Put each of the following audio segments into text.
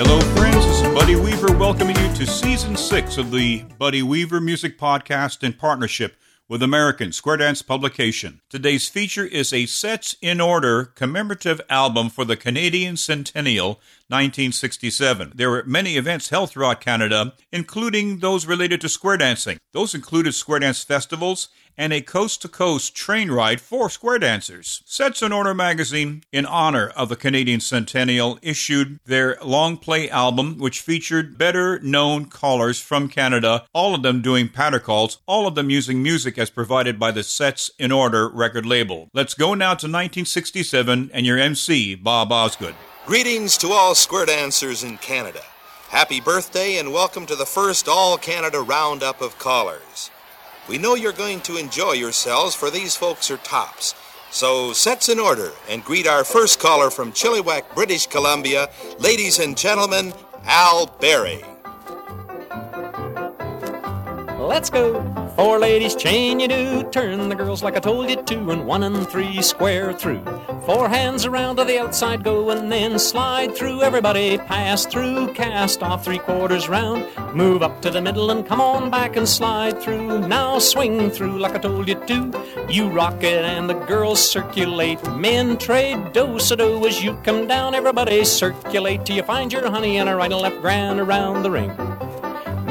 Hello, friends. This is Buddy Weaver welcoming you to season six of the Buddy Weaver Music Podcast in partnership with American Square Dance Publication. Today's feature is a Sets in Order commemorative album for the Canadian Centennial 1967. There were many events held throughout Canada, including those related to square dancing. Those included square dance festivals and a coast to coast train ride for square dancers. Sets in Order magazine, in honor of the Canadian Centennial, issued their long play album, which featured better known callers from Canada, all of them doing patter calls, all of them using music as provided by the Sets in Order record label. Let's go now to 1967 and your MC, Bob Osgood. Greetings to all square dancers in Canada. Happy birthday and welcome to the first All Canada Roundup of Callers. We know you're going to enjoy yourselves, for these folks are tops. So, sets in order and greet our first caller from Chilliwack, British Columbia, ladies and gentlemen, Al Berry. Let's go. Four ladies chain you do. Turn the girls like I told you to. And one and three square through. Four hands around to the outside go and then slide through. Everybody pass through. Cast off three quarters round. Move up to the middle and come on back and slide through. Now swing through like I told you to. You rock it and the girls circulate. Men trade do so do as you come down. Everybody circulate till you find your honey and a right and left grand around the ring.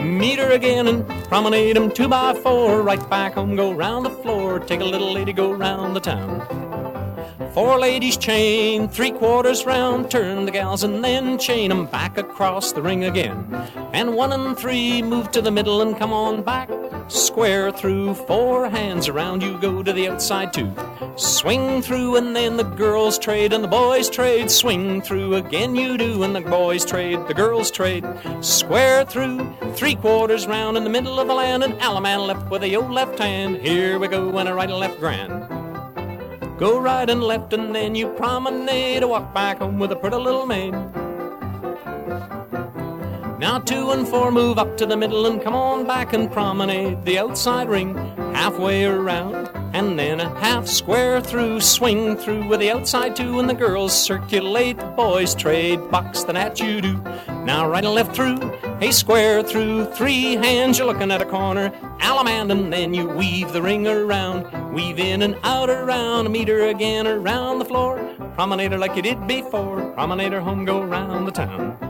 Meet her again and promenade 'em two by four. Right back home, go round the floor. Take a little lady, go round the town. Four ladies chain, three quarters round, turn the gals and then chain 'em back across the ring again. And one and three move to the middle and come on back. Square through, four hands around, you go to the outside too. Swing through and then the girls trade and the boys trade. Swing through again you do and the boys trade, the girls trade. Square through, three quarters round in the middle of the land and Allemande left with a old left hand. Here we go and a right and left grand. Go right and left and then you promenade walk back home with a pretty little maid. Now two and four move up to the middle and come on back and promenade the outside ring. Halfway around and then a half square through swing through with the outside two and the girls circulate. The boys trade box the gnat you do. Now right and left through a square through three hands you're looking at a corner. Allemande and then you weave the ring around. Weave in and out around meet her again around the floor. Promenade her like you did before promenade her home go round the town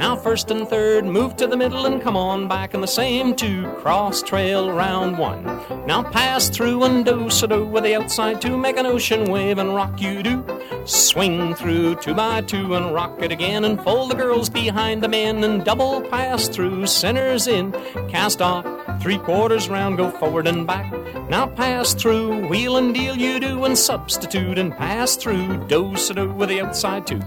now first and third, move to the middle and come on back in the same two. Cross trail round one. Now pass through and do so do with the outside two. Make an ocean wave and rock you do. Swing through two by two and rock it again and fold the girls behind the men and double pass through. Centers in, cast off. Three quarters round, go forward and back. Now pass through, wheel and deal you do, and substitute and pass through. Do so do with the outside two.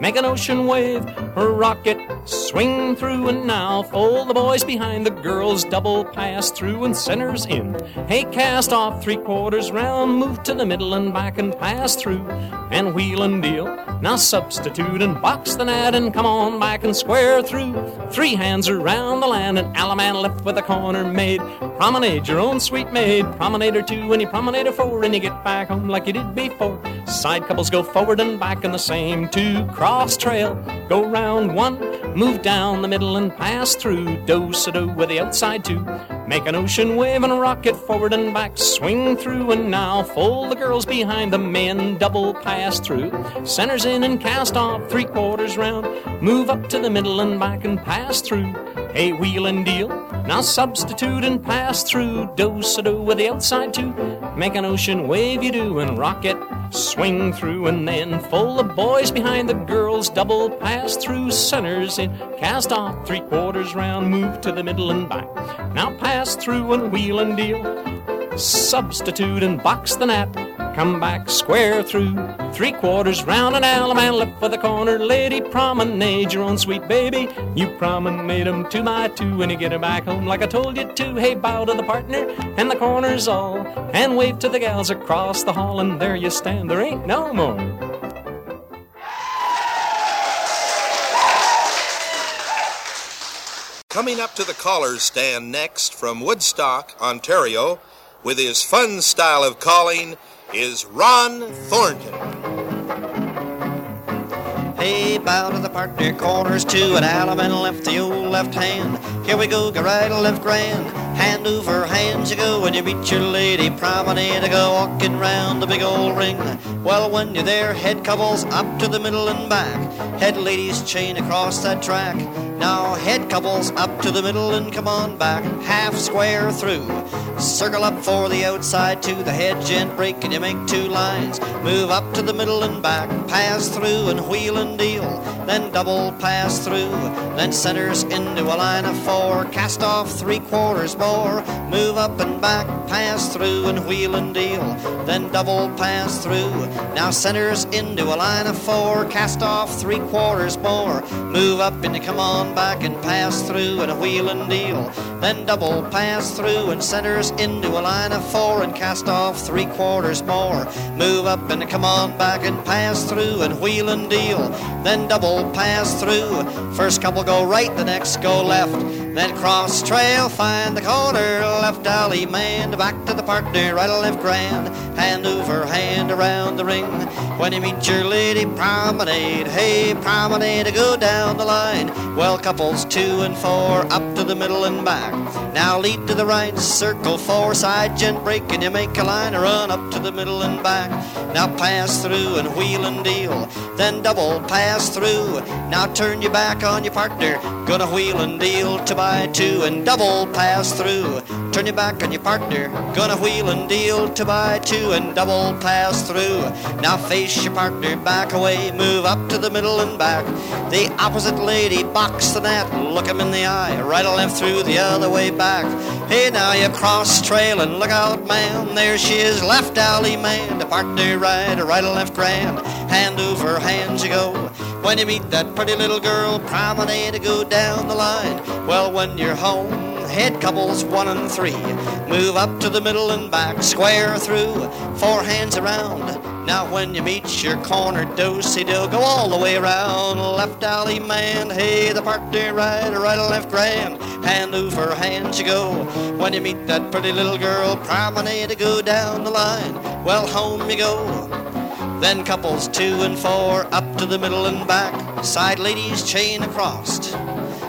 Make an ocean wave, rock it, swing through, and now fold the boys behind the girls, double pass through and centers in. Hey, cast off three quarters round, move to the middle and back and pass through, and wheel and deal. Now substitute and box the gnat and come on back and square through. Three hands around the land and Allemande left with a corner made. Promenade your own sweet maid, promenade her two and you promenade her four and you get back home like you did before. Side couples go forward and back in the same two. Cross trail, go round one, move down the middle and pass through. Do so do with the outside two. Make an ocean wave and rock it forward and back. Swing through and now fold the girls behind the men. Double pass through. Centers in and cast off three quarters round. Move up to the middle and back and pass through. Hey, wheel and deal. Now substitute and pass through. Do so do with the outside two. Make an ocean wave you do and rock it. Swing through and then fold the boys behind the girls. Double pass through centers in. Cast off three quarters round. Move to the middle and back. Now pass through and wheel and deal. Substitute and box the gnat. Come back square through. Three quarters round and Allemande left for the corner. Lady, promenade your own sweet baby. You promenade 'em two by two when you get her back home like I told you to. Hey, bow to the partner and the corners all. And wave to the gals across the hall. And there you stand. There ain't no more. Coming up to the caller's stand next from Woodstock, Ontario, with his fun style of calling, is Ron Thornton. Hey, bow to the partner, corners two, and Allemande left the old left hand. Here we go, go right, left grand. Hand over hand you go when you meet your lady. Promenade to go walking round the big old ring. Well, when you're there, head couples up to the middle and back. Head ladies chain across that track. Now head couples up to the middle and come on back. Half square through. Circle up for the outside to the head gent break and you make two lines. Move up to the middle and back. Pass through and wheel and deal. Then double pass through. Then centers into a line of four. Cast off three quarters more. Move up and back. Pass through and wheel and deal. Then double pass through. Now centers into a line of four. Cast off three quarters more. Move up and come on back and pass through and wheel and deal. Then double pass through and centers into a line of four and cast off three quarters more. Move up and come on back and pass through and wheel and deal. Then double pass through. First couple go right, the next go left. Then cross trail, find the corner, left allemande, back to the partner, right left grand. Hand over hand around the ring. When you meet your lady, promenade, hey, promenade, go down the line. Well, couples two and four, up to the middle and back. Now lead to the right, circle four, side gent break, and you make a line, run up to the middle and back. Now pass through and wheel and deal, then double pass through. Now turn your back on your partner, gonna wheel and deal to by two and double pass through. Turn your back on your partner, gonna wheel and deal to buy two and double pass through. Now face your partner back away, move up to the middle and back. The opposite lady box the gnat, look him in the eye, right or left through the other way back. Hey, now you cross trail and look out, man, there she is, left allemande, the partner right, right or left grand, hand over hand you go. When you meet that pretty little girl, promenade to go down the line. Well, when you're home, head couples one and three. Move up to the middle and back, square through, four hands around. Now when you meet your corner dosey do go all the way around. Left allemande, hey, the partner right, right left grand. Hand over hand you go. When you meet that pretty little girl, promenade to go down the line. Well, home you go. Then couples two and four, up to the middle and back. Side ladies chain across.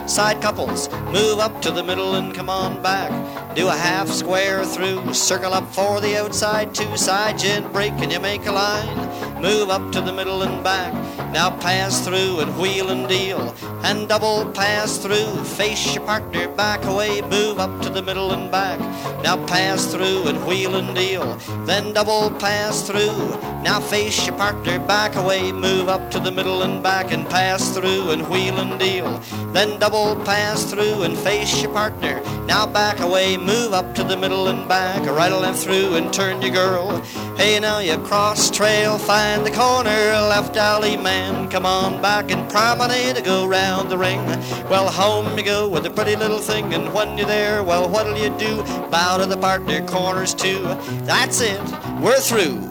Side couples move up to the middle and come on back. Do a half square through, circle up for the outside, two side gent break, and you make a line. Move up to the middle and back. Now pass through and wheel and deal, and double pass through. Face your partner back away, move up to the middle and back. Now pass through and wheel and deal, then double pass through. Now face your partner back away, move up to the middle and back, and pass through and wheel and deal. Then double pass through and face your partner. Now back away, move up to the middle and back, right or left through and turn your girl. Hey, now you cross trail, find the corner, left allemande. Come on back and promenade to go round the ring. Well, home you go with a pretty little thing, and when you're there, well, what'll you do? Bow to the partner, corners too. That's it, we're through.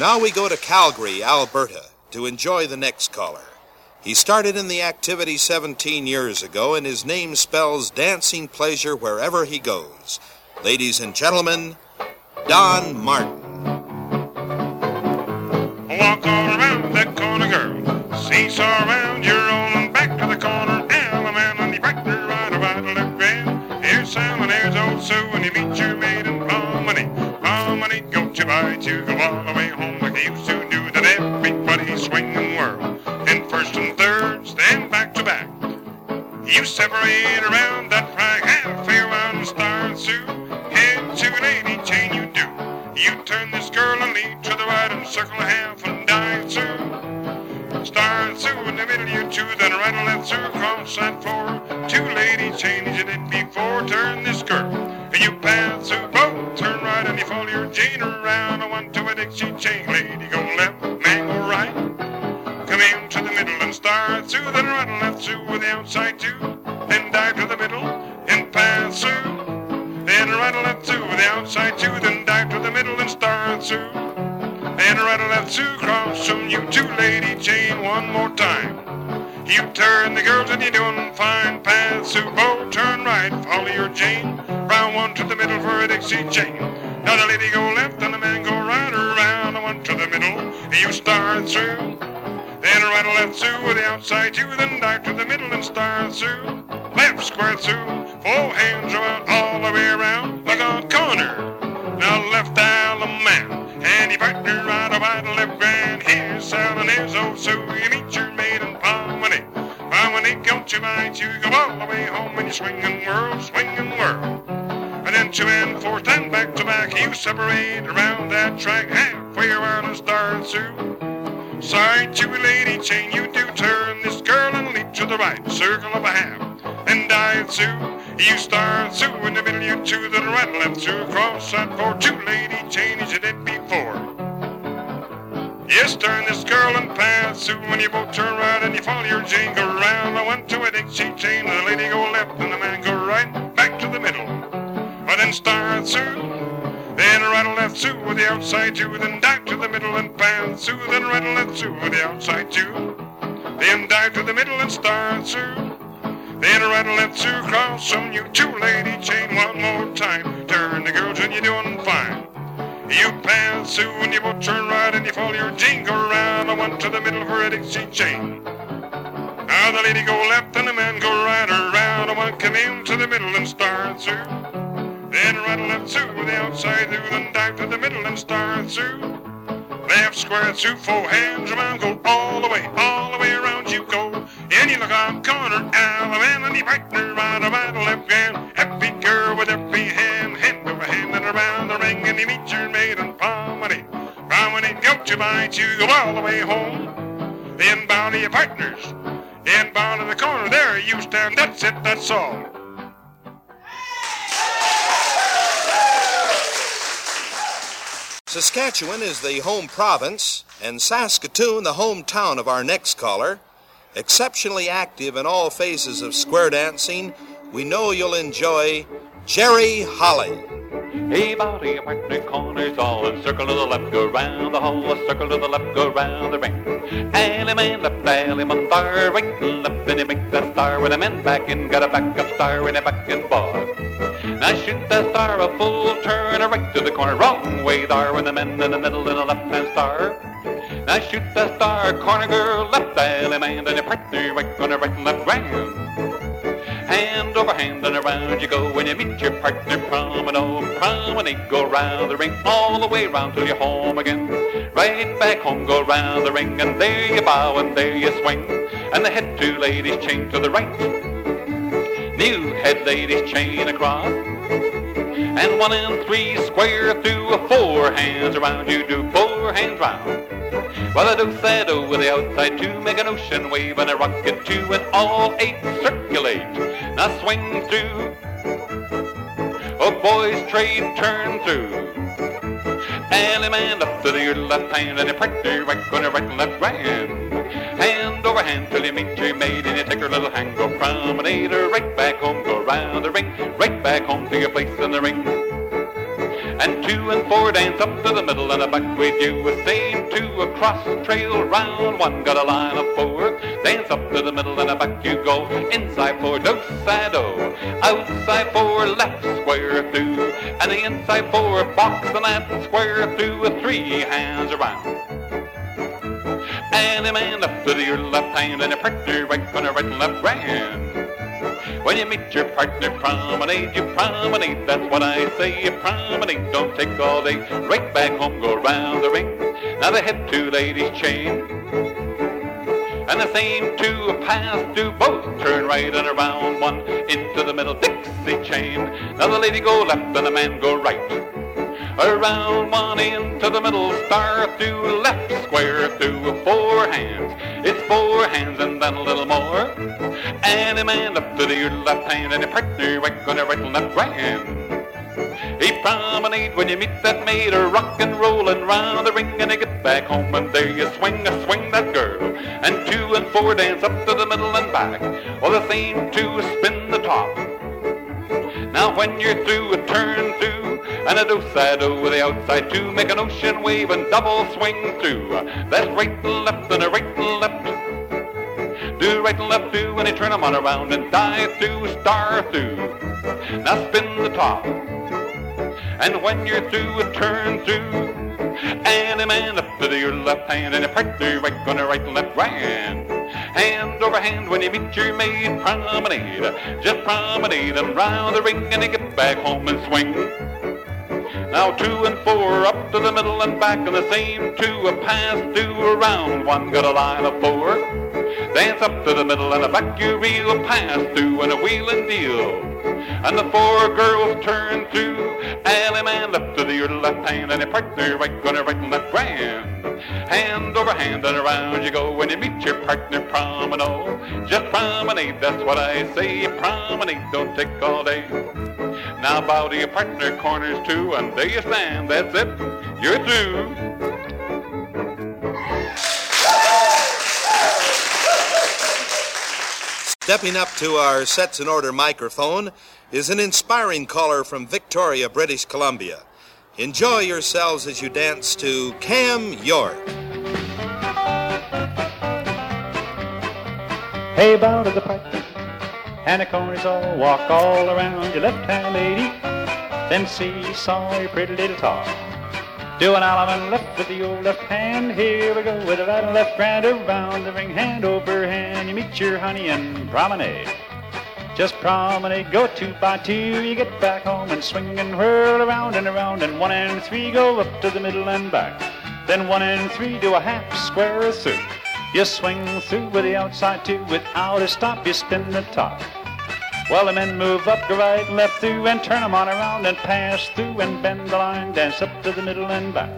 Now we go to Calgary, Alberta, to enjoy the next caller. He started in the activity 17 years ago, and his name spells dancing pleasure wherever he goes. Ladies and gentlemen, Don Martin. Walk all around that corner, girl. Seesaw around, you're rolling back to the corner. Allemande on the right, the right, right, left grand. Here's Sam and here's old Sue, and you meet your maiden Harmony. Harmony, go to buy to go all separate around Sioux Bow, turn right, follow your Jane. Round one to the middle for a Dixie chain. Now the lady go left and the man go right, around one to the middle. You start through. Then right or left through with the outside two, then back to the middle and start through. Left square through, hands. Pomini, don't you go all the way home and you swing and whirl, swing and whirl. And then two and four, ten back to back, you separate around that track halfway around and start through. Side to a lady chain, you do turn this girl and leap to the right, circle of a half, and dive through. You start through in the middle, you to the right, left through, cross that four, two lady chain as you did before. Yes, turn this girl and pass through when you both turn right and you follow your go round. I went to a Dixie chain, the lady go left and the man go right, back to the middle. I then start through. Then right and left through with the outside two, then dive to the middle and pass through, then right and left through with the outside two. Then dive to the middle and start through. Then right and left through, cross on you two lady chain one more time. Turn the girls and you're doing fine. You pass and you both turn right and you follow your jingle around. I went to the middle for a Dixie chain. Now the lady go left and the man go right around. I want come in to the middle and start through. Then right left through the outside through, then dive to the middle and start through. Left square through, four hands around, go all the way, all the way around you go. And you look on corner, Alabama, and you partner right the left hand. Happy girl with over around the ring, and you meet your maiden Pomini. Pomini, go to bite you, go all the way home. Then bow to your partners, then bow to the corner, there you stand, that's it, that's all. Saskatchewan is the home province, and Saskatoon the hometown of our next caller. Exceptionally active in all phases of square dancing, we know you'll enjoy Jerry Holly. Hey, body, a partner, corners all, and circle to the left, go round the hole, a circle to the left, go round the ring. Allemande, left, allemande, star, right, left, and he makes that star with a man back and got a backup star in a back and bar. Now shoot that star a full turn, a right to the corner, wrong way there, with the men in the middle and a left-hand star. Now shoot that star, corner girl, left allemande, and your partner, right corner, right and left round. Hand over hand and around you go when you meet your partner promenade, promenade, go round the ring all the way round till you're home again. Right back home, go round the ring and there you bow and there you swing. And the head two ladies chain to the right. New head ladies chain across. And one and three square through four hands around you do four hands round. Well, I do say do with the outside two, make an ocean wave and a rocket two, and all eight circulate. Now swing through. Oh, boys, trade turn through. Allemande up to your left hand and your partner right your right and left hand. Hand over hand till you meet your maid and you take her little hand, go promenade her right back home, go round the ring, right back home to your place in the ring. And two and four dance up to the middle and a back with you. A same two across trail round one. Got a line of four. Dance up to the middle and a back you go. Inside four, do side o. Outside four, left square through. And the inside four, box and that square through. With three hands around. And a man up to your left hand and a partner right a right and left hand. When you meet your partner, promenade, you promenade. That's what I say, you promenade. Don't take all day. Right back home, go round the ring. Now the head two ladies chain. And the same two pass do both turn right and around one into the middle Dixie chain. Now the lady go left and the man go right. Around one into the middle, star through left, square through four hands. It's four hands and then a little more. And a man up to your left hand and a partner right on the right and left hand. He promenade when you meet that maid, or rock and rollin' round the ring, and you get back home and there you swing, a swing that girl. And two and four dance up to the middle and back, or the same two spin the top. Now when you're through, a turn through, and a do side with the outside two, make an ocean wave and double swing through. That's right and left and a right and left. Do right and left do, and you turn 'em on around and dive through, star through. Now spin the top. And when you're through, a turn through. And a man up to your left hand and a partner right on the right and left hand. Hand over hand when you meet your maid, promenade. Just promenade and round the ring and you get back home and swing. Now two and four up to the middle and back and the same two a pass two around. One got a line of four. Dance up to the middle and a back you reel a pass through and a wheel and deal. And the four girls turn through. Allemande left to the left hand and a partner right gonna right and left grand. Hand over hand and around you go when you meet your partner promenade. Just promenade, that's what I say. Promenade, don't take all day. Now bow to your partner corners too, and there you stand. That's it. You're through. Stepping up to our Sets in Order microphone is an inspiring caller from Victoria, British Columbia. Enjoy yourselves as you dance to Cam York. Hey, bow to the partner, and corners all walk all around your left hand lady. Then seesaw your pretty little top. Do an allemande left with the old left hand. Here we go with a right and left grand around the ring, hand over hand. You meet your honey and promenade. Just promenade, go two by two. You get back home and swing and whirl around and around. And one and three go up to the middle and back. Then one and three do a half square through. You swing through with the outside two. Without a stop, you spin the top. Well, the men move up, go right and left through and turn 'em on around and pass through and bend the line, dance up to the middle and back.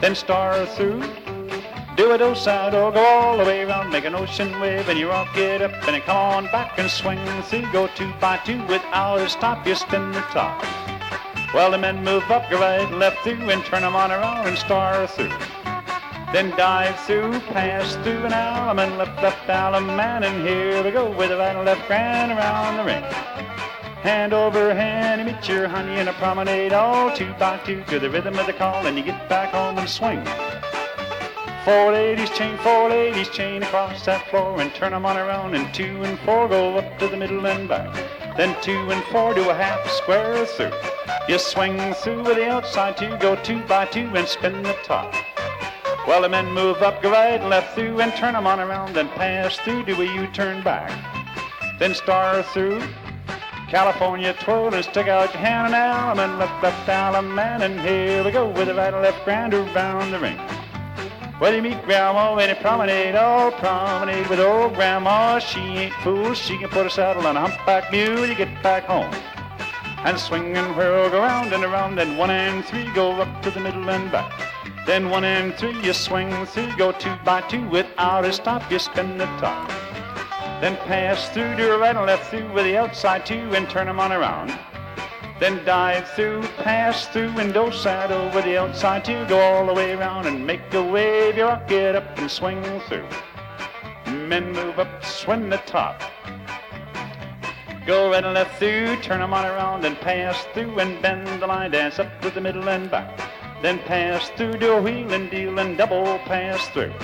Then star through. Do a do side or go all the way around, make an ocean wave and you rock it up and then come on back and swing through. Go two by two without a stop, you spin the top. Well, the men move up, go right and left through and turn 'em on around and star through. Then dive through, pass through an allemande, left, left, allemande, and here we go with a right and left grand around the ring. Hand over hand, you meet your honey in a promenade, all two by two to the rhythm of the call, and you get back home and swing. Four ladies chain, four ladies chain across that floor and turn 'em on around, and two and four go up to the middle and back. Then two and four do a half square through. You swing through with the outside two, go two by two and spin the top. Well, the men move up, go right and left through and turn 'em on around, then pass through, do a U-turn back. Then star through, California twirl and stick out your hand and allemande, left, left, man, and here we go with a right and left grand around the ring. Well, you meet Grandma when you promenade, oh, promenade with old Grandma. She ain't fool, she can put a saddle on a humpback mule, you get back home. And swing and whirl, go round and around, and one and three go up to the middle and back. Then one and three, you swing through, go two by two without a stop, you spin the top. Then pass through, do a right and left through with the outside two and turn 'em on around. Then dive through, pass through, and do side over the outside two, go all the way around and make a wave, you rock it up and swing through. Men move up, swing the top. Go right and left through, turn 'em on around and pass through and bend the line, dance up to the middle and back. Then pass through, do a wheel and deal and double pass through.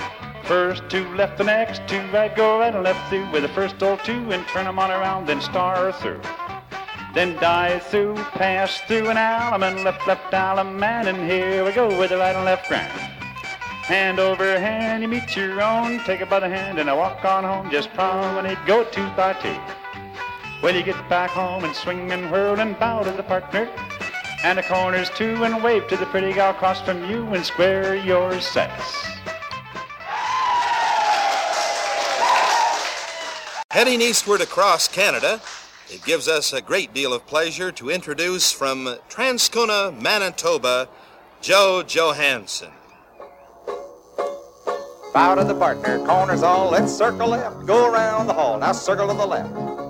First two left, the next two right, go right and left through with the first all two and turn 'em on around, then star through. Then dive through, pass through an allemande, left, left, allemande, and here we go with the right and left grand. Hand over hand, you meet your own, take it by the hand and I walk on home, just promenade, go two by two. Well, you get back home and swing and whirl and bow to the partner. And the corners too, and wave to the pretty gal across from you and square your sets. Heading eastward across Canada, it gives us a great deal of pleasure to introduce from Transcona, Manitoba, Joe Johansson. Bow to the partner, corners all, let's circle left, go around the hall, now circle to the left.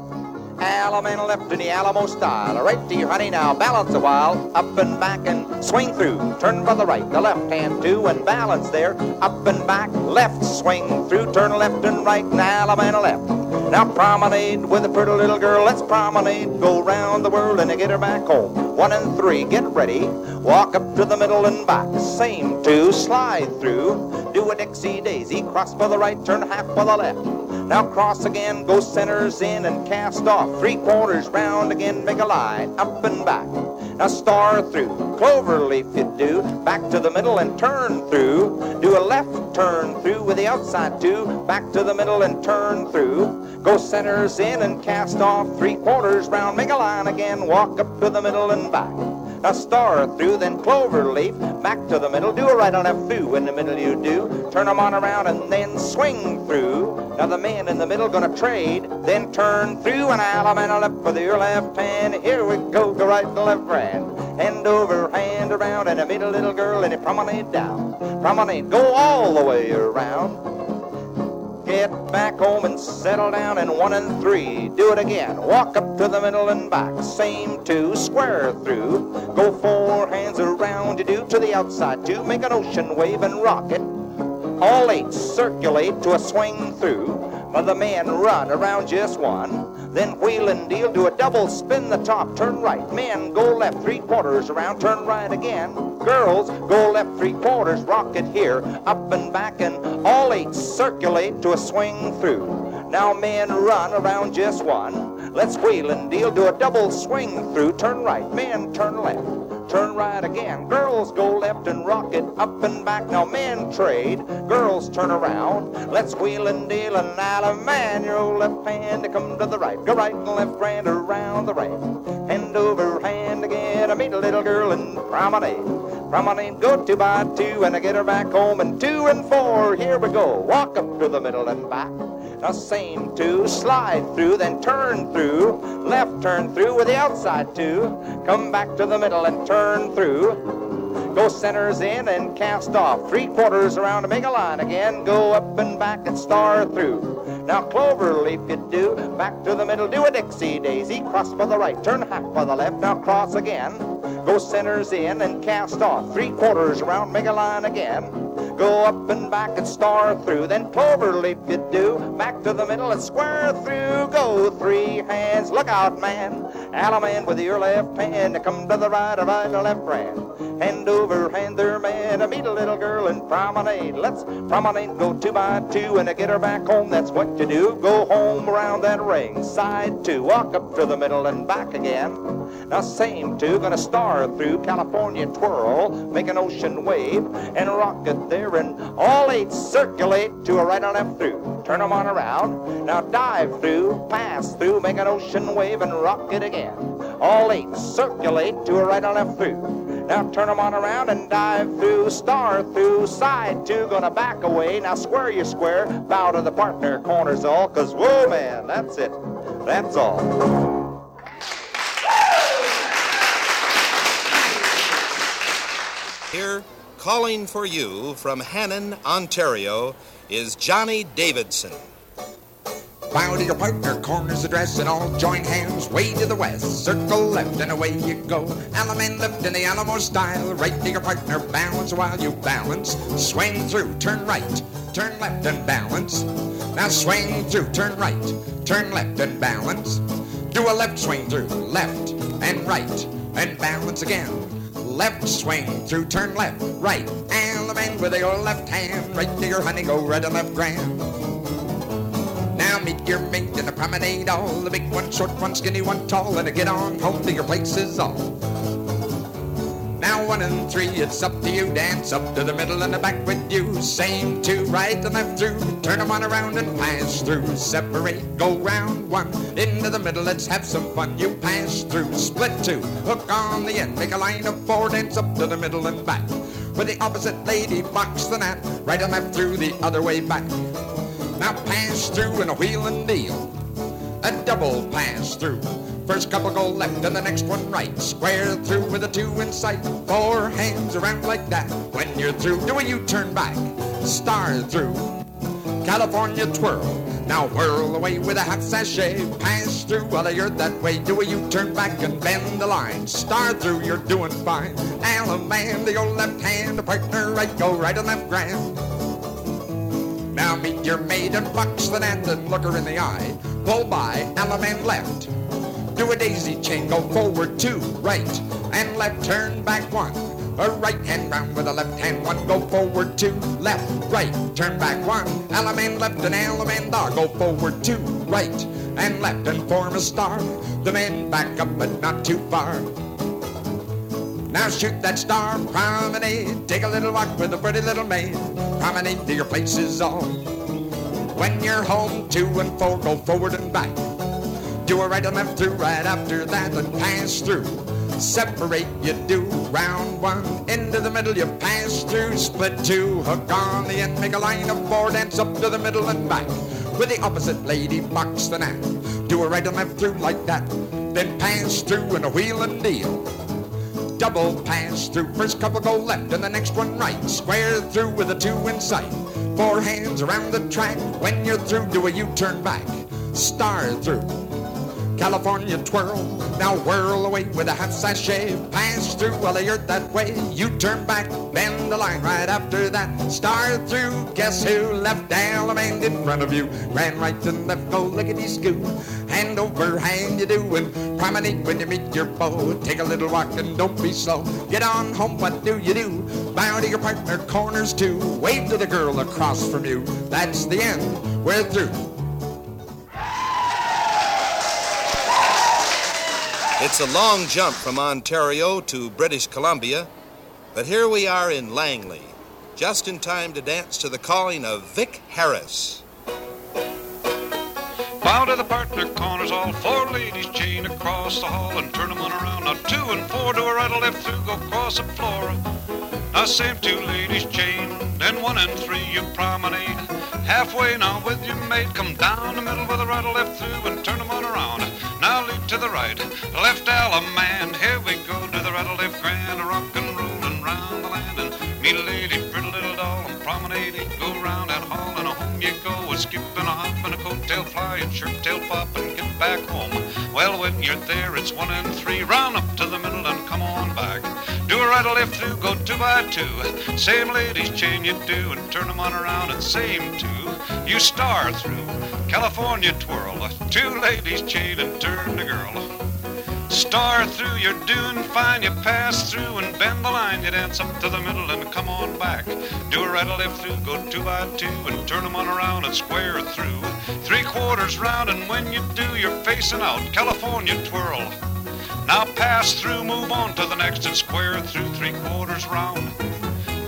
Allemande left in the Alamo style, right to your honey now, balance a while, up and back and swing through, turn by the right, the left hand too, and balance there, up and back, left, swing through, turn left and right, and Allemande left. Now promenade with a pretty little girl, let's promenade, go round the world and get her back home. One and three, get ready, walk up to the middle and back, same two, slide through, do a Dixie Daisy, cross for the right, turn half for the left. Now cross again, go centers in and cast off. Three quarters round again, make a line, up and back. Now star through, clover leaf you do, back to the middle and turn through. Do a left turn through with the outside two, back to the middle and turn through. Go centers in and cast off, three quarters round, make a line again, walk up to the middle and back. Now star through, then clover leaf, back to the middle, do a right and left through, in the middle you do, turn 'em on around and then swing through. Now the man in the middle gonna trade, then turn through an allemande a left with your left hand. Here we go, go right and left hand. Hand over, hand around, and a a little girl and a promenade down. Promenade, go all the way around. Get back home and settle down in one and three. Do it again. Walk up to the middle and back. Same two, square through. Go four hands around. You do to the outside two. Make an ocean wave and rock it. All eight circulate to a swing through. But the men run around just one. Then wheel and deal, do a double spin the top, turn right. Men go left three quarters around, turn right again. Girls go left three quarters, rock it here, up and back, and all eight circulate to a swing through. Now men run around just one. Let's wheel and deal, do a double swing through, turn right. Men turn left turn right again. Girls go left and rock it up and back. Now men trade, girls turn around. Let's wheel and deal and out of man. Your left hand to come to the right. Go right and left grand around the right. Hand over hand again. I meet a little girl and promenade. Promenade, go two by two and I get her back home. And two and four, here we go. Walk up to the middle and back. Now same two, slide through, then turn through. Left turn through with the outside two. Come back to the middle and turn through. Go centers in and cast off. Three quarters around to make a line again. Go up and back and star through. Now clover leaf you do. Back to the middle, do a Dixie daisy. Cross for the right, turn half by the left. Now cross again. Go centers in and cast off. Three quarters around, make a line again. Go up and back and star through. Then clover leaf you do. Back to the middle and square through. Go three hands. Look out, man. Allemande with your left hand. Come to the right, or right, or left hand. Hand over hand there, man. I meet a little girl and promenade. Let's promenade. Go two by two and get her back home. That's what you do. Go home around that ring. Side two. Walk up to the middle and back again. Now same two. Gonna star through California twirl. Make an ocean wave and rock it there. And all eight circulate to a right or left through. Turn them on around. Now dive through, pass through, make an ocean wave and rock it again. All eight circulate to a right or left through. Now turn them on around and dive through, star through, side two, gonna back away. Now square you square, bow to the partner, corners all, cause whoa man, that's it. That's all. Here, calling for you from Hannon, Ontario, is Johnny Davidson. Bow to your partner, corners address, and all join hands way to the west. Circle left and away you go. Allemande left in the Alamo style. Right to your partner, balance while you balance. Swing through, turn right, turn left and balance. Now swing through, turn right, turn left and balance. Do a left swing through, left and right, and balance again. Left swing through, turn left, right, Allemande with your left hand. Right to your honey, go right and left grand. Now meet your mate in a promenade all The big one, short one, skinny one, tall And get on home to your places all Now one and three, it's up to you. Dance up to the middle and the back with you. Same two, right and left through. Turn 'em on around and pass through. Separate, go round one. Into the middle, let's have some fun. You pass through, split two Hook on the end, make a line of four Dance up to the middle and back. With the opposite lady, box the gnat Right and left through, the other way back. Now pass through in a wheel and deal. A double pass through. First couple go left and the next one right. Square through with a two in sight. Four hands around like that. When you're through, do a U-turn back. Star through. California twirl. Now whirl away with a half sashay. Pass through while you're that way. Do a U-turn back and bend the line. Star through, you're doing fine. Allemande, the old left hand. Partner right, go right and left grand. Now meet your maid and box the gnat and look her in the eye. Pull by, Allemande left. Do a daisy chain, go forward two, right, and left, turn back one. A right hand round with a left hand one. Go forward two, left, right. Turn back one. Allemande left and Allemande thar. Go forward two, right and left and form a star. The men back up but not too far. Now shoot that star promenade. Take a little walk with a pretty little maid. Promenade to your places all. When you're home, two and four, go forward and back. Do a right and left through right after that and pass through. Separate, you do round one. Into the middle, you pass through. Split two, hook on the end, make a line of four, dance up to the middle and back. With the opposite lady, box the gnat. Do a right and left through like that. Then pass through and a wheel and deal. Double pass through, first couple go left and the next one right. Square through with a two in sight. Four hands around the track. When you're through, do a U-turn back. Star through. California twirl. Now whirl away with a half sashay. Pass through while you're that way. You turn back, bend the line right after that. Star through. Guess who left Allemande in front of you? Ran right and left, go lickety scoo. Hand over hand you do and promenade when you meet your beau. Take a little walk and don't be slow. Get on home, what do you do? Bow to your partner, corners too. Wave to the girl across from you. That's the end. We're through. It's a long jump from Ontario to British Columbia, but here we are in Langley, just in time to dance to the calling of Vic Harris. Bow to the partner corners, all four ladies chain across the hall and turn 'em on around. Now two and four do a right or left through, go across the floor. Now same two ladies chain, then one and three you promenade. Halfway now with your mate, come down the middle with a right or left through and turn 'em on around. Now leap to the right, left man. Here we go to the right or left grand, rock and rollin' round the land and meet a lady, go, a skip and a hop and a coattail fly and shirt tail pop and get back home. Well, when you're there, it's one and three, Run up to the middle and come on back. Do a right or left through, go two by two. Same ladies chain you do and turn 'em on around and same two. You star through California twirl, two ladies chain and turn the girl. Star through, you're doing fine. You pass through and bend the line. You dance up to the middle and come on back. Do a right or left through, go two by two and turn 'em on around and square through. Three quarters round, and when you do, you're facing out. California twirl. Now pass through, move on to the next and square through three quarters round.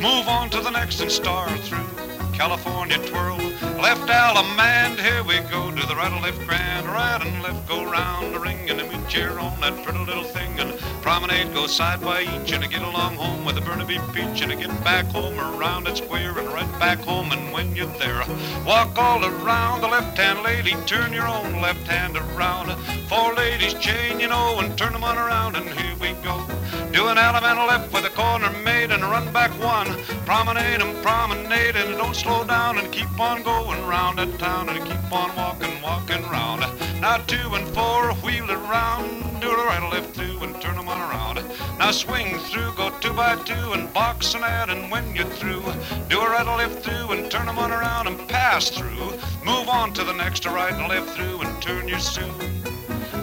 Move on to the next and star through. California twirl. Left Allemande, here we go. Do the right or left grand, right and left, go round the ring and meet cheer on that pretty little thing. And promenade, go side by each and get along home with a Burnaby peach and get back home around that square and right back home. And when you're there, walk all around the left hand lady, turn your own left hand around. Four ladies chain, you know, and turn them on around. And here we go. Do an allemande left with a corner made and run back one. Promenade and promenade and don't slow down and keep on going round that town and keep on walking, walking round. Now two and four, wheel it round, do a right or left through and turn 'em on around. Now swing through, go two by two and box and add and when you're through, do a right or left through and turn 'em on around and pass through. Move on to the next a right and left through and turn your sue.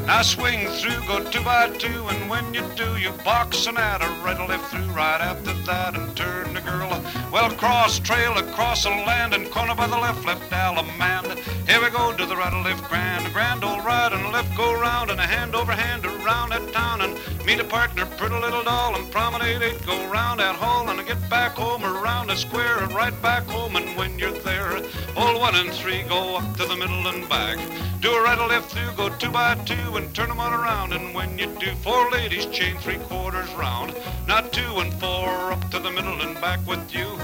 Now swing through, go two by two, and when you do, you box and add a right or left through right after that, and turn the girl. Well, cross trail across the land, and corner by the left, left Allemande. Here we go to the right left grand, grand old right and left go round, and a hand over hand around that town, and meet a partner, pretty little doll, and promenade it, go round that hall, and get back home around the square, and right back home, and when you're there, all one and three go up to the middle and back. Do a right or left through, go two by two, and turn 'em on around. And when you do, four ladies chain three quarters round. Not two and four up to the middle and back with you.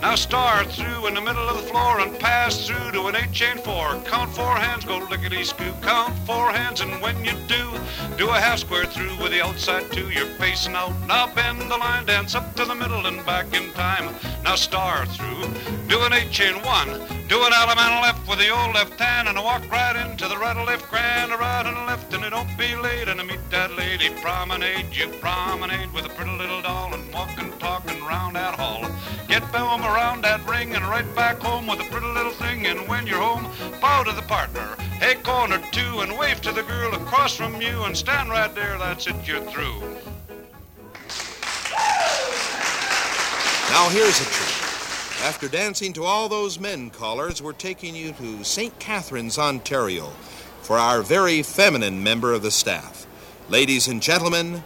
Now start through in the middle of the floor and pass through to an eight chain four. Count four hands, go lickety scoo. Count four hands, and when you do, do a half square through with the outside two. You're facing out. Now bend the line, dance up to the middle and back in time. Now star through. Do an eight chain one. Do an Alabama left with the old left hand and walk right into the right or left grand, a right and a left, and it don't be late. And meet that lady promenade. You promenade with a pretty little doll and walk and talk and round that hall. Get home around that ring and right back home with a pretty little thing. And when you're home, bow to the partner. Hey, corner two and wave to the girl across from you and stand right there. That's it, you're through. Now here's a treat. After dancing to all those men callers, we're taking you to St. Catharines, Ontario, for our very feminine member of the staff. Ladies and gentlemen,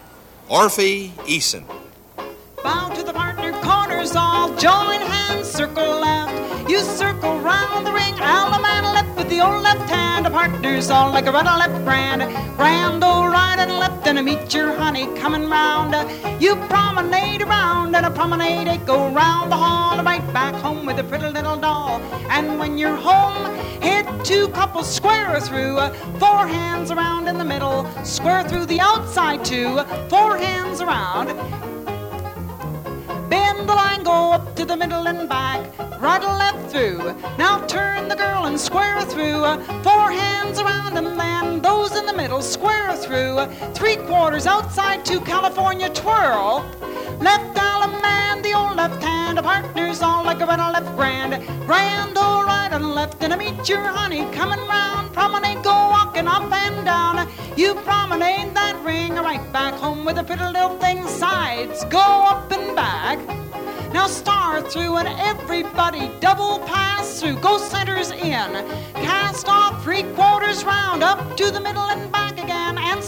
Orphe Eason. All join hands, circle left. You circle round the ring, Allemande left with the old left hand. The partners all like a and left grand. Grand old right and left, and meet your honey coming round. You promenade around, and a promenade go round the hall, right back home with a pretty little doll. And when you're home, hit two couples square through, four hands around in the middle, square through the outside two, four hands around. Bend the line, go up to the middle and back, right left through. Now turn the girl and square through. Four hands around and then those in the middle square through. Three quarters outside to California twirl. Left allemande, the old left hand, partners all like a right and left grand. Grand old right and left, and I meet your honey coming round. Promenade, go walking up and down. You promenade that ring right back home with a pretty little thing. Sides go up and back. Now star through and everybody double pass through. Go centers in. Cast off three quarters round up to the middle and back again. And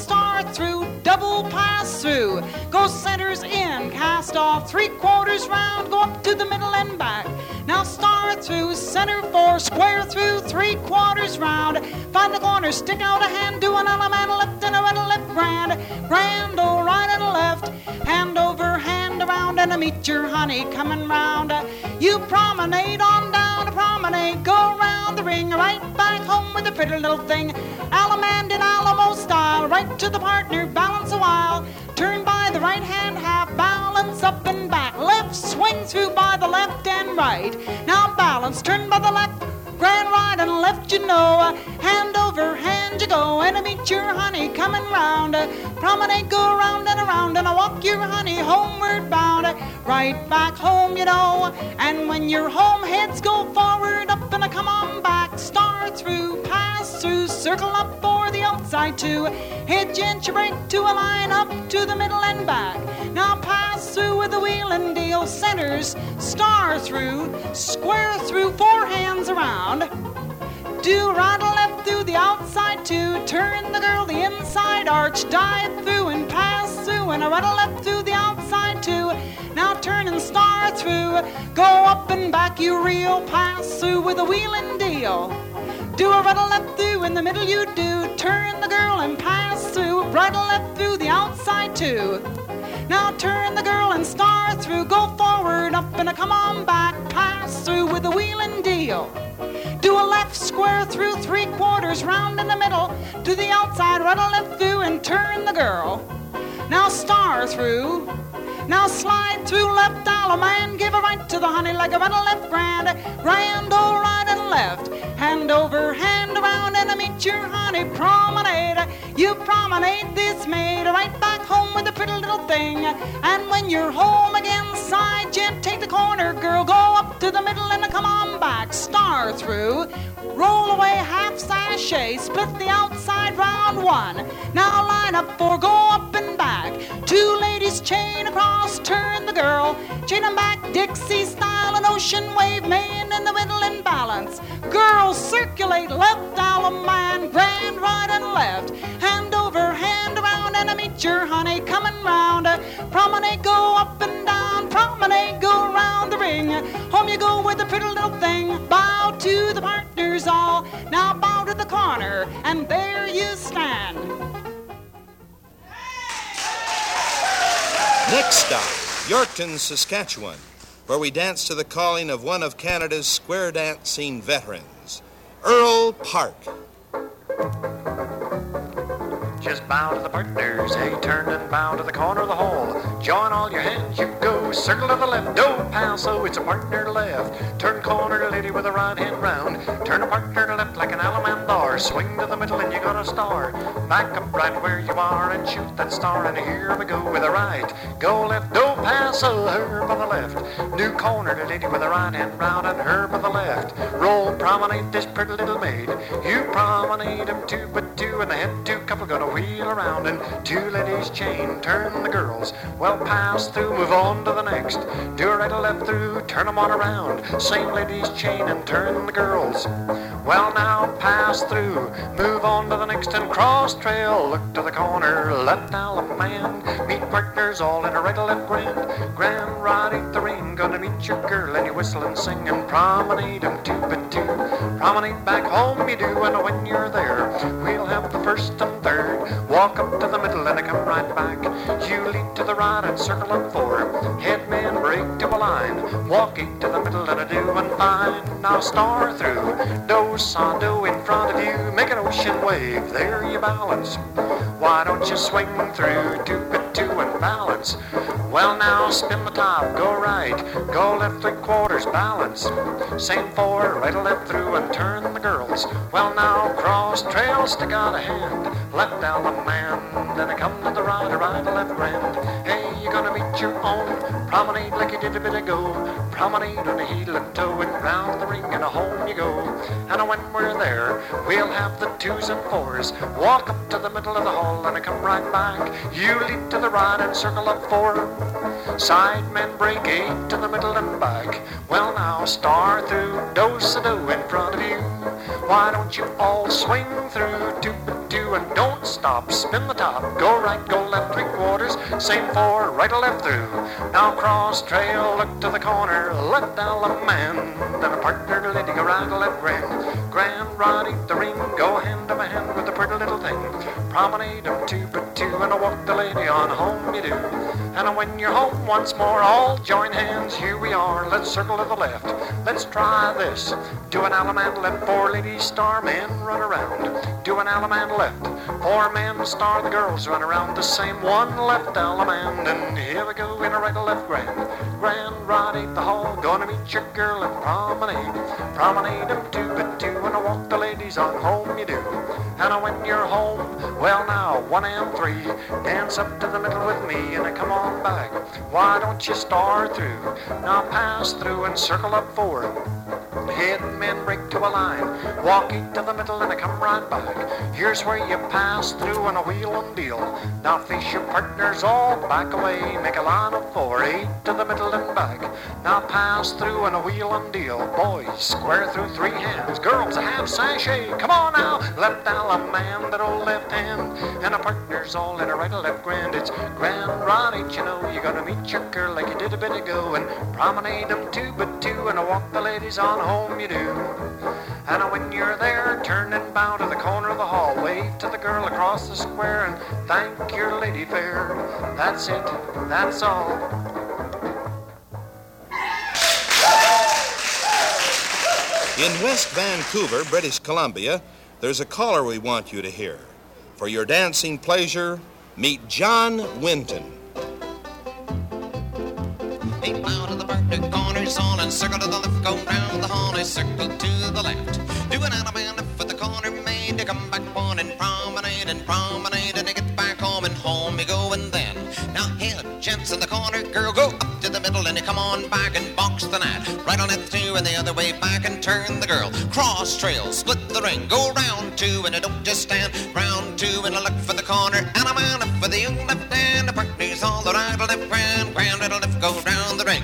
through double pass through. Go centers in. Cast off three quarters round. Go up to the middle and back. Now start through center four. Square through three quarters round. Find the corner. Stick out a hand. Do an allemande left and a right left grand. Grand old right and left. Hand over hand around and I meet your honey coming round. You promenade on down the promenade, go round the ring, right back home with a pretty little thing. Allemande in Alamo style, right to the partner, balance a while. Turn by the right hand half, balance up and back. Left swing through by the left and right. Now balance, turn by the left. Grand right and left, you know. Hand over hand you go, and I meet your honey coming round. Promenade, go round and around, and I walk your honey homeward bound. Right back home, you know. And when you're home, heads go forward, up and I come on back. Star through, pass through, circle up for the outside two. Hit inch break to a line up to the middle and back. Now pass through with the wheel and deal centers. Star through, square through, four hands around. Do right and left through the outside two. Turn the girl the inside arch. Dive through and pass through. And a and left through the outside two. Now turn and star through. Go up and back, you reel. Pass through with a wheel and deal. Do a and left through in the middle you do. Turn the girl and pass through. Right and left through the outside two. Now turn the girl and star through. Go forward, up and a come on back. Pass through with a wheel and deal. Do a left square through three quarters round in the middle. To the outside, run a left through and turn the girl. Now star through. Now slide through left man, give a right to the honey like a and left grand. Grand old right and left. Hand over hand around and I meet your honey promenade. You promenade this maid right back home with a pretty little thing. And when you're home again, side gent, take the corner, girl, go up to the middle and come on back. Star through. Roll away half sashay, split the outside round one. Now line up four, go up and back. Two ladies chain across, turn the girl. Chain them back, Dixie style, an ocean wave, man in the middle and balance. Girls circulate left, allemande, grand right and left. Hand over hand around and I meet your honey coming round. Promenade, go up and down, promenade, go round the ring. Home you go with the pretty little thing. Bow to the partners all. Now bow to the corner, and there you stand. Next stop, Yorkton, Saskatchewan, where we dance to the calling of one of Canada's square dancing veterans, Earl Park. Just bow to the partners, hey, turn and bow to the corner of the hall. Join all your hands, you go, circle to the left, don't pal, so it's a partner to left. Turn corner to lady with a right hand round. Turn a partner to left like an allemande thar. Swing to the middle and you got a star. Back up right where you are and shoot that star. And here we go with a right. Go left, don't pass a herb by the left. New corner to lady with a right hand round and herb by the left. Roll, promenade this pretty little maid. You promenade 'em two but two and the head two couple gonna wheel around and two ladies chain. Turn the girls. Well, pass through, move on to the next. Do a right or left through, turn 'em on around. Same ladies chain and turn the girls. Well, now pass through, move on to the next and cross trail. Look to the corner, the man. Meet partners all in a right left grand. Grand ride at the ring, gonna meet your girl and you whistle and sing and promenade 'em two by two. Promenade back home you do, and when you're there, we'll have the first and third. Walk up to the middle and I come right back. You lead to the right and circle up four. Head man break to a line. Walk to the middle and a do and fine. Now star through. Do sa do in front of you. Make an ocean wave. There you balance. Why don't you swing through two two and balance? Well now spin the top, go right, go left three quarters, balance. Same four, right or left through and turn the girls. Well now cross trail, stick out a hand, left down the man, then I come to the right, right or left grand. Hey, you're gonna meet your own, promenade like you did a bit ago. Promenade on the heel and toe and round the ring and a home you go. And when we're there, we'll have the twos and fours. Walk up to the middle of the hall and I come right back. You lead to the right and circle up four. Side men break eight to the middle and back. Well now, star through, do sa do in front of you. Why don't you all swing through two by two and don't stop? Spin the top, go right, go left three quarters, same four, right or left through. Now cross trail, look to the corner, let down the man. Then a partner lady go right left grand. Grand eat the ring, go hand to hand with the pretty little thing. Promenade 'em two by two and I walk the lady on home you do. And when you're home once more, all join hands. Here we are. Let's circle to the left. Let's try this. Do an allemande left. Four ladies star men run around. Do an allemande left. Four men star the girls run around. The same one left allemande. And here we go in a right or left grand. Grand right at the hall. Gonna meet your girl and promenade. Promenade 'em two by two and I walk the ladies on home you do. And when you're home, well now one and three. Dance up to the middle with me and I come on back. Why don't you star through? Now pass through and circle up four. Head men break to a line. Walk eight to the middle and I come right back. Here's where you pass through and a wheel and deal. Now face your partners all back away. Make a line of four. Eight to the middle and back. Now pass through and a wheel and deal. Boys, square through three hands. Girls, a half sashay. Come on now. Left out a man, that old left hand. And a partner's all in a right or left grand. It's grand right you know. You're gonna meet your girl like you did a bit ago. And promenade 'em two by two. And walk the ladies on home you do. And when you're there, turn and bow to the corner of the hall. Wave to the girl across the square and thank your lady fair. That's it. That's all. In West Vancouver, British Columbia, there's a caller we want you to hear. For your dancing pleasure, meet John Winton. Corners all and circle to the left, go round the hall and circle to the left. Do an allemande with the corner made to come back one and promenade and promenade and get back home and home you go and then. Now here, gents in the corner, girl, go up to the middle and you come on back and box the gnat. Right on it through and the other way back and turn the girl. Cross trail, split the ring, go round two and don't just stand. Round two and a look for the corner and a man up for the young left and The partner's all the right, left, grand, grand, right, left, go round the ring.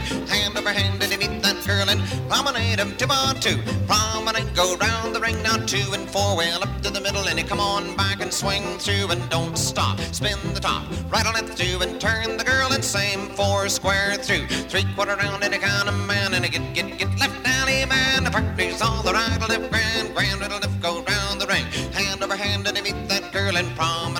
Promenade 'em two by two. Promenade, go round the ring now two and four. Well up to the middle and you come on back and swing through and don't stop. Spin the top, right on it through and turn the girl and same four square through. Three quarter round and a kind of man and a get get get left allemande. The partner's all the right, left, grand, grand, right, left, go round the ring. Hand over hand and you meet that girl 'em a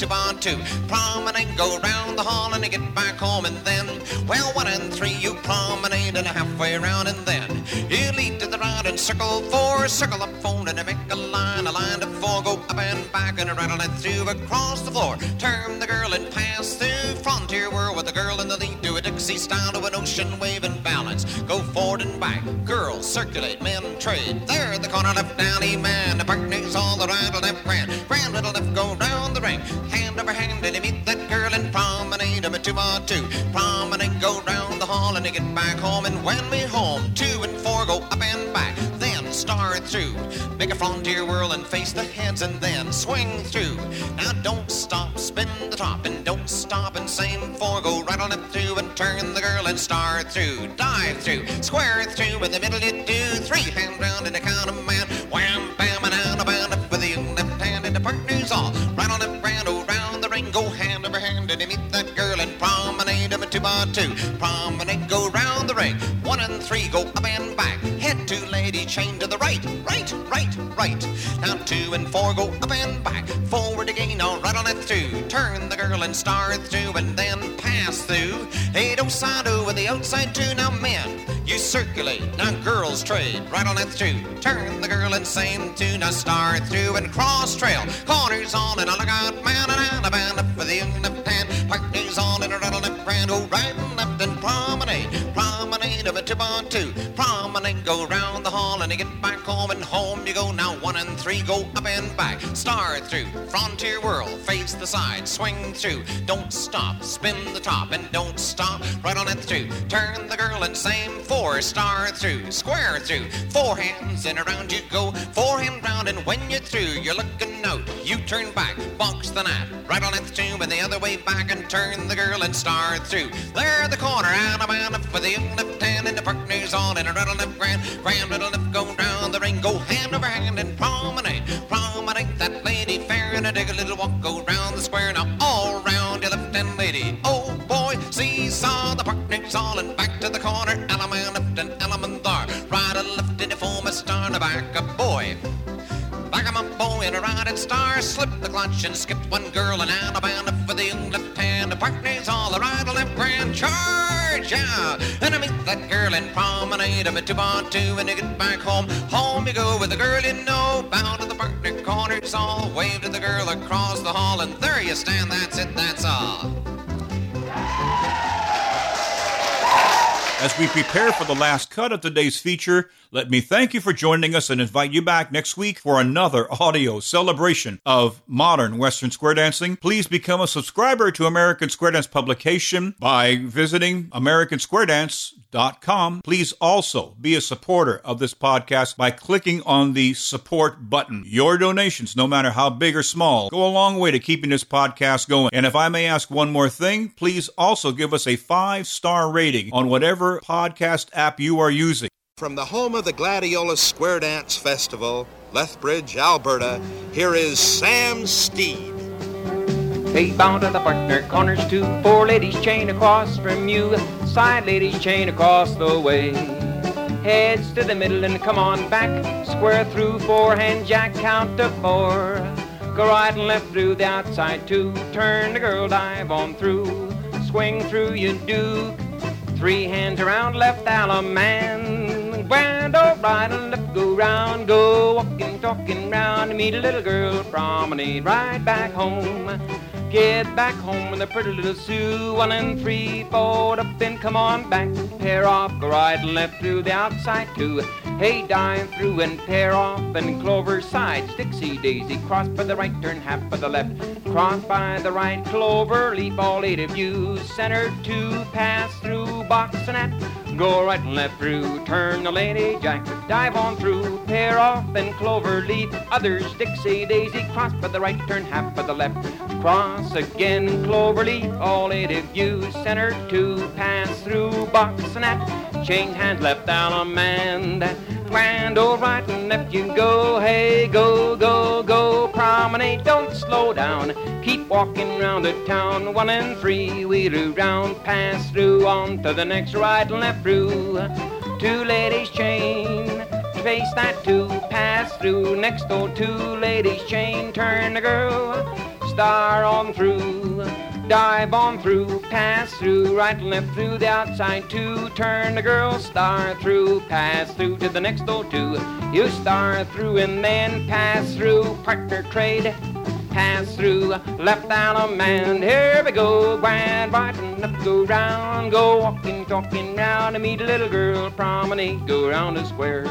two by two. Promenade, go around the hall and get back home and then, well, one and three you promenade and a halfway round and then you lead to the right and circle four, circle up phone and make a line, a line to four, go up and back and rattle it through across the floor. Turn the girl and pass through frontier whirl with the girl in the lead. Do a Dixie style to an ocean wave and balance. Go forward and back. Girls circulate, men trade. There, the corner left allemande. The partner's all the right and left, grand, grand little left, go round the ring. Hand over hand, and you meet that girl and promenade of two by two. Promenade, go round the hall, and you get back home. And when we home, two and four go up and back. Then start through, make a frontier whirl and face the heads, and then swing through. Now don't stop, spin the top, and don't stop, and same four go right on up through, and turn the girl and start through, dive through, square through, in the middle you do three hand round and the count of man, wham bam and out about up with the left hand in the partners all right on up two two, promenade go round the ring, one and three go up and back, head to lady chain to the right, right, right, right. Now two and four go up and back, forward again, now right on it through. Turn the girl and start through, and then pass through. Eight side oh with the outside two. Now men, you circulate. Now girls trade right on it through. Turn the girl and same two. Now start through and cross trail. Corners on and a lookout man and up for the left on and a right on left brand. Go right and and promenade. Promenade of a two on two. Promenade go round the hall and you get back home and home you go. Now one and three go up and back. Start through. Frontier whirl. Face the side. Swing through. Don't stop. Spin the top and don't stop. Right on it through. Turn the girl and same four. Star through. Square through. Four hands and around you go. Four hand round and when you're through you're looking out. You turn back. Box the gnat. Right on it through and the other way back and turn the girl and star through. There the corner. Allemande for the left hand and the partners on and a on left grand. Grand little left go down the ring. Go hand over hand and promenade. Promenade that lady fair and a dig a little walk. Go round the square now all round your left hand lady. Oh boy, seesaw the partners all and back to the corner. Allemande left and allemande thar. Right and left in the form a star and a back a boy. In a riding star, slipped the clutch and skipped one girl and up for the left hand. The partners all the right left grand charge out. And I meet that girl in promenade of a two on two and you get back home. Home you go with the girl you know, bound to the partner corners all. Wave to the girl across the hall and there you stand, that's it, that's all. As we prepare for the last cut of today's feature, let me thank you for joining us and invite you back next week for another audio celebration of modern Western square dancing. Please become a subscriber to American Square Dance publication by visiting americansquaredance.com. Please also be a supporter of this podcast by clicking on the support button. Your donations, no matter how big or small, go a long way to keeping this podcast going. And if I may ask one more thing, please also give us a five star rating on whatever podcast app you are using. From the home of the Gladiolus Square Dance Festival, Lethbridge, Alberta, here is Sam Steed. Hey, bound to the partner corners two, four ladies chain across from you, side ladies chain across the way. Heads to the middle and come on back, square through, forehand jack, count to four. Go right and left through the outside two, turn the girl, dive on through, swing through you duke. Three hands around left Allemande. Right and left go round, go walking, talking round meet a little girl, promenade right back home. Get back home with a pretty little Sue. One and three, four, up then come on back. Pair off, go right and left through the outside two. Hey, dive through and pair off and clover sides. Dixie daisy, cross by the right, turn half by the left. Cross by the right, clover, leap all eight of you. Center two, pass through, box and at. Go right and left through, turn the lady jack, dive on through, pair off and clover leaf. Others Dixie daisy, cross by the right, turn half by the left. Cross again, clover leaf, all eight of you. Center two, pass through, box and at. Chain hand left Allemande. Grand old right and left you go, hey, go, go, go. Promenade, don't slow down. Keep walking round the town. One and three, wheel round, pass through on to the next right and left through. Two ladies chain, face that two, pass through. Next door, two ladies chain, turn the girl, star on through. Dive on through, pass through, right and left through the outside two. Turn the girl, star through, pass through to the next door two. You star through and then pass through, partner trade. Pass through, left down a man. Here we go, grand, right and left, go round, go walking, talking round to meet a little girl. Promenade, go round the square.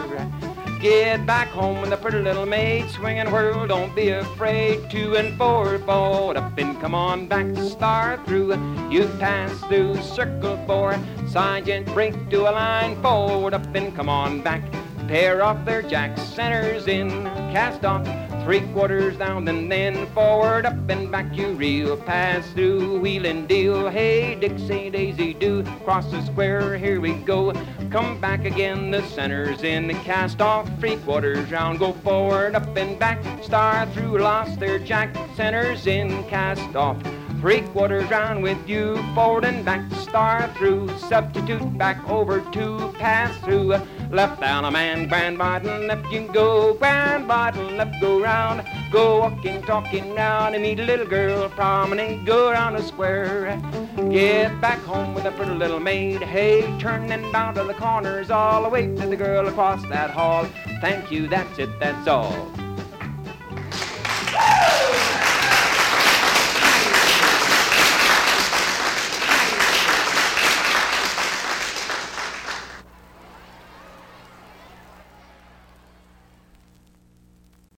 Get back home with a pretty little maid, swing and whirl, don't be afraid. Two and four, forward up and come on back, star through. You pass through circle four, sergeant break to a line, forward up and come on back. Pair off their jacks, centers in, cast off, three quarters down and then forward up and back you reel. Pass through, wheel and deal. Hey, Dixie, Daisy, do cross the square. Here we go. Come back again, the centers in, The cast off, three quarters round. Go forward, up and back, star through, lost their jack. Centers in, cast off. Three quarters round with you, forward and back, star through, substitute back over to pass through. Left down a man, grand bottom left you go, grand bottom left go round. Go walking, talking round and meet a little girl, promenade, go round the square. Get back home with a pretty little maid, hey, turn and bound to the corners all the way to the girl across that hall. Thank you, that's it, that's all.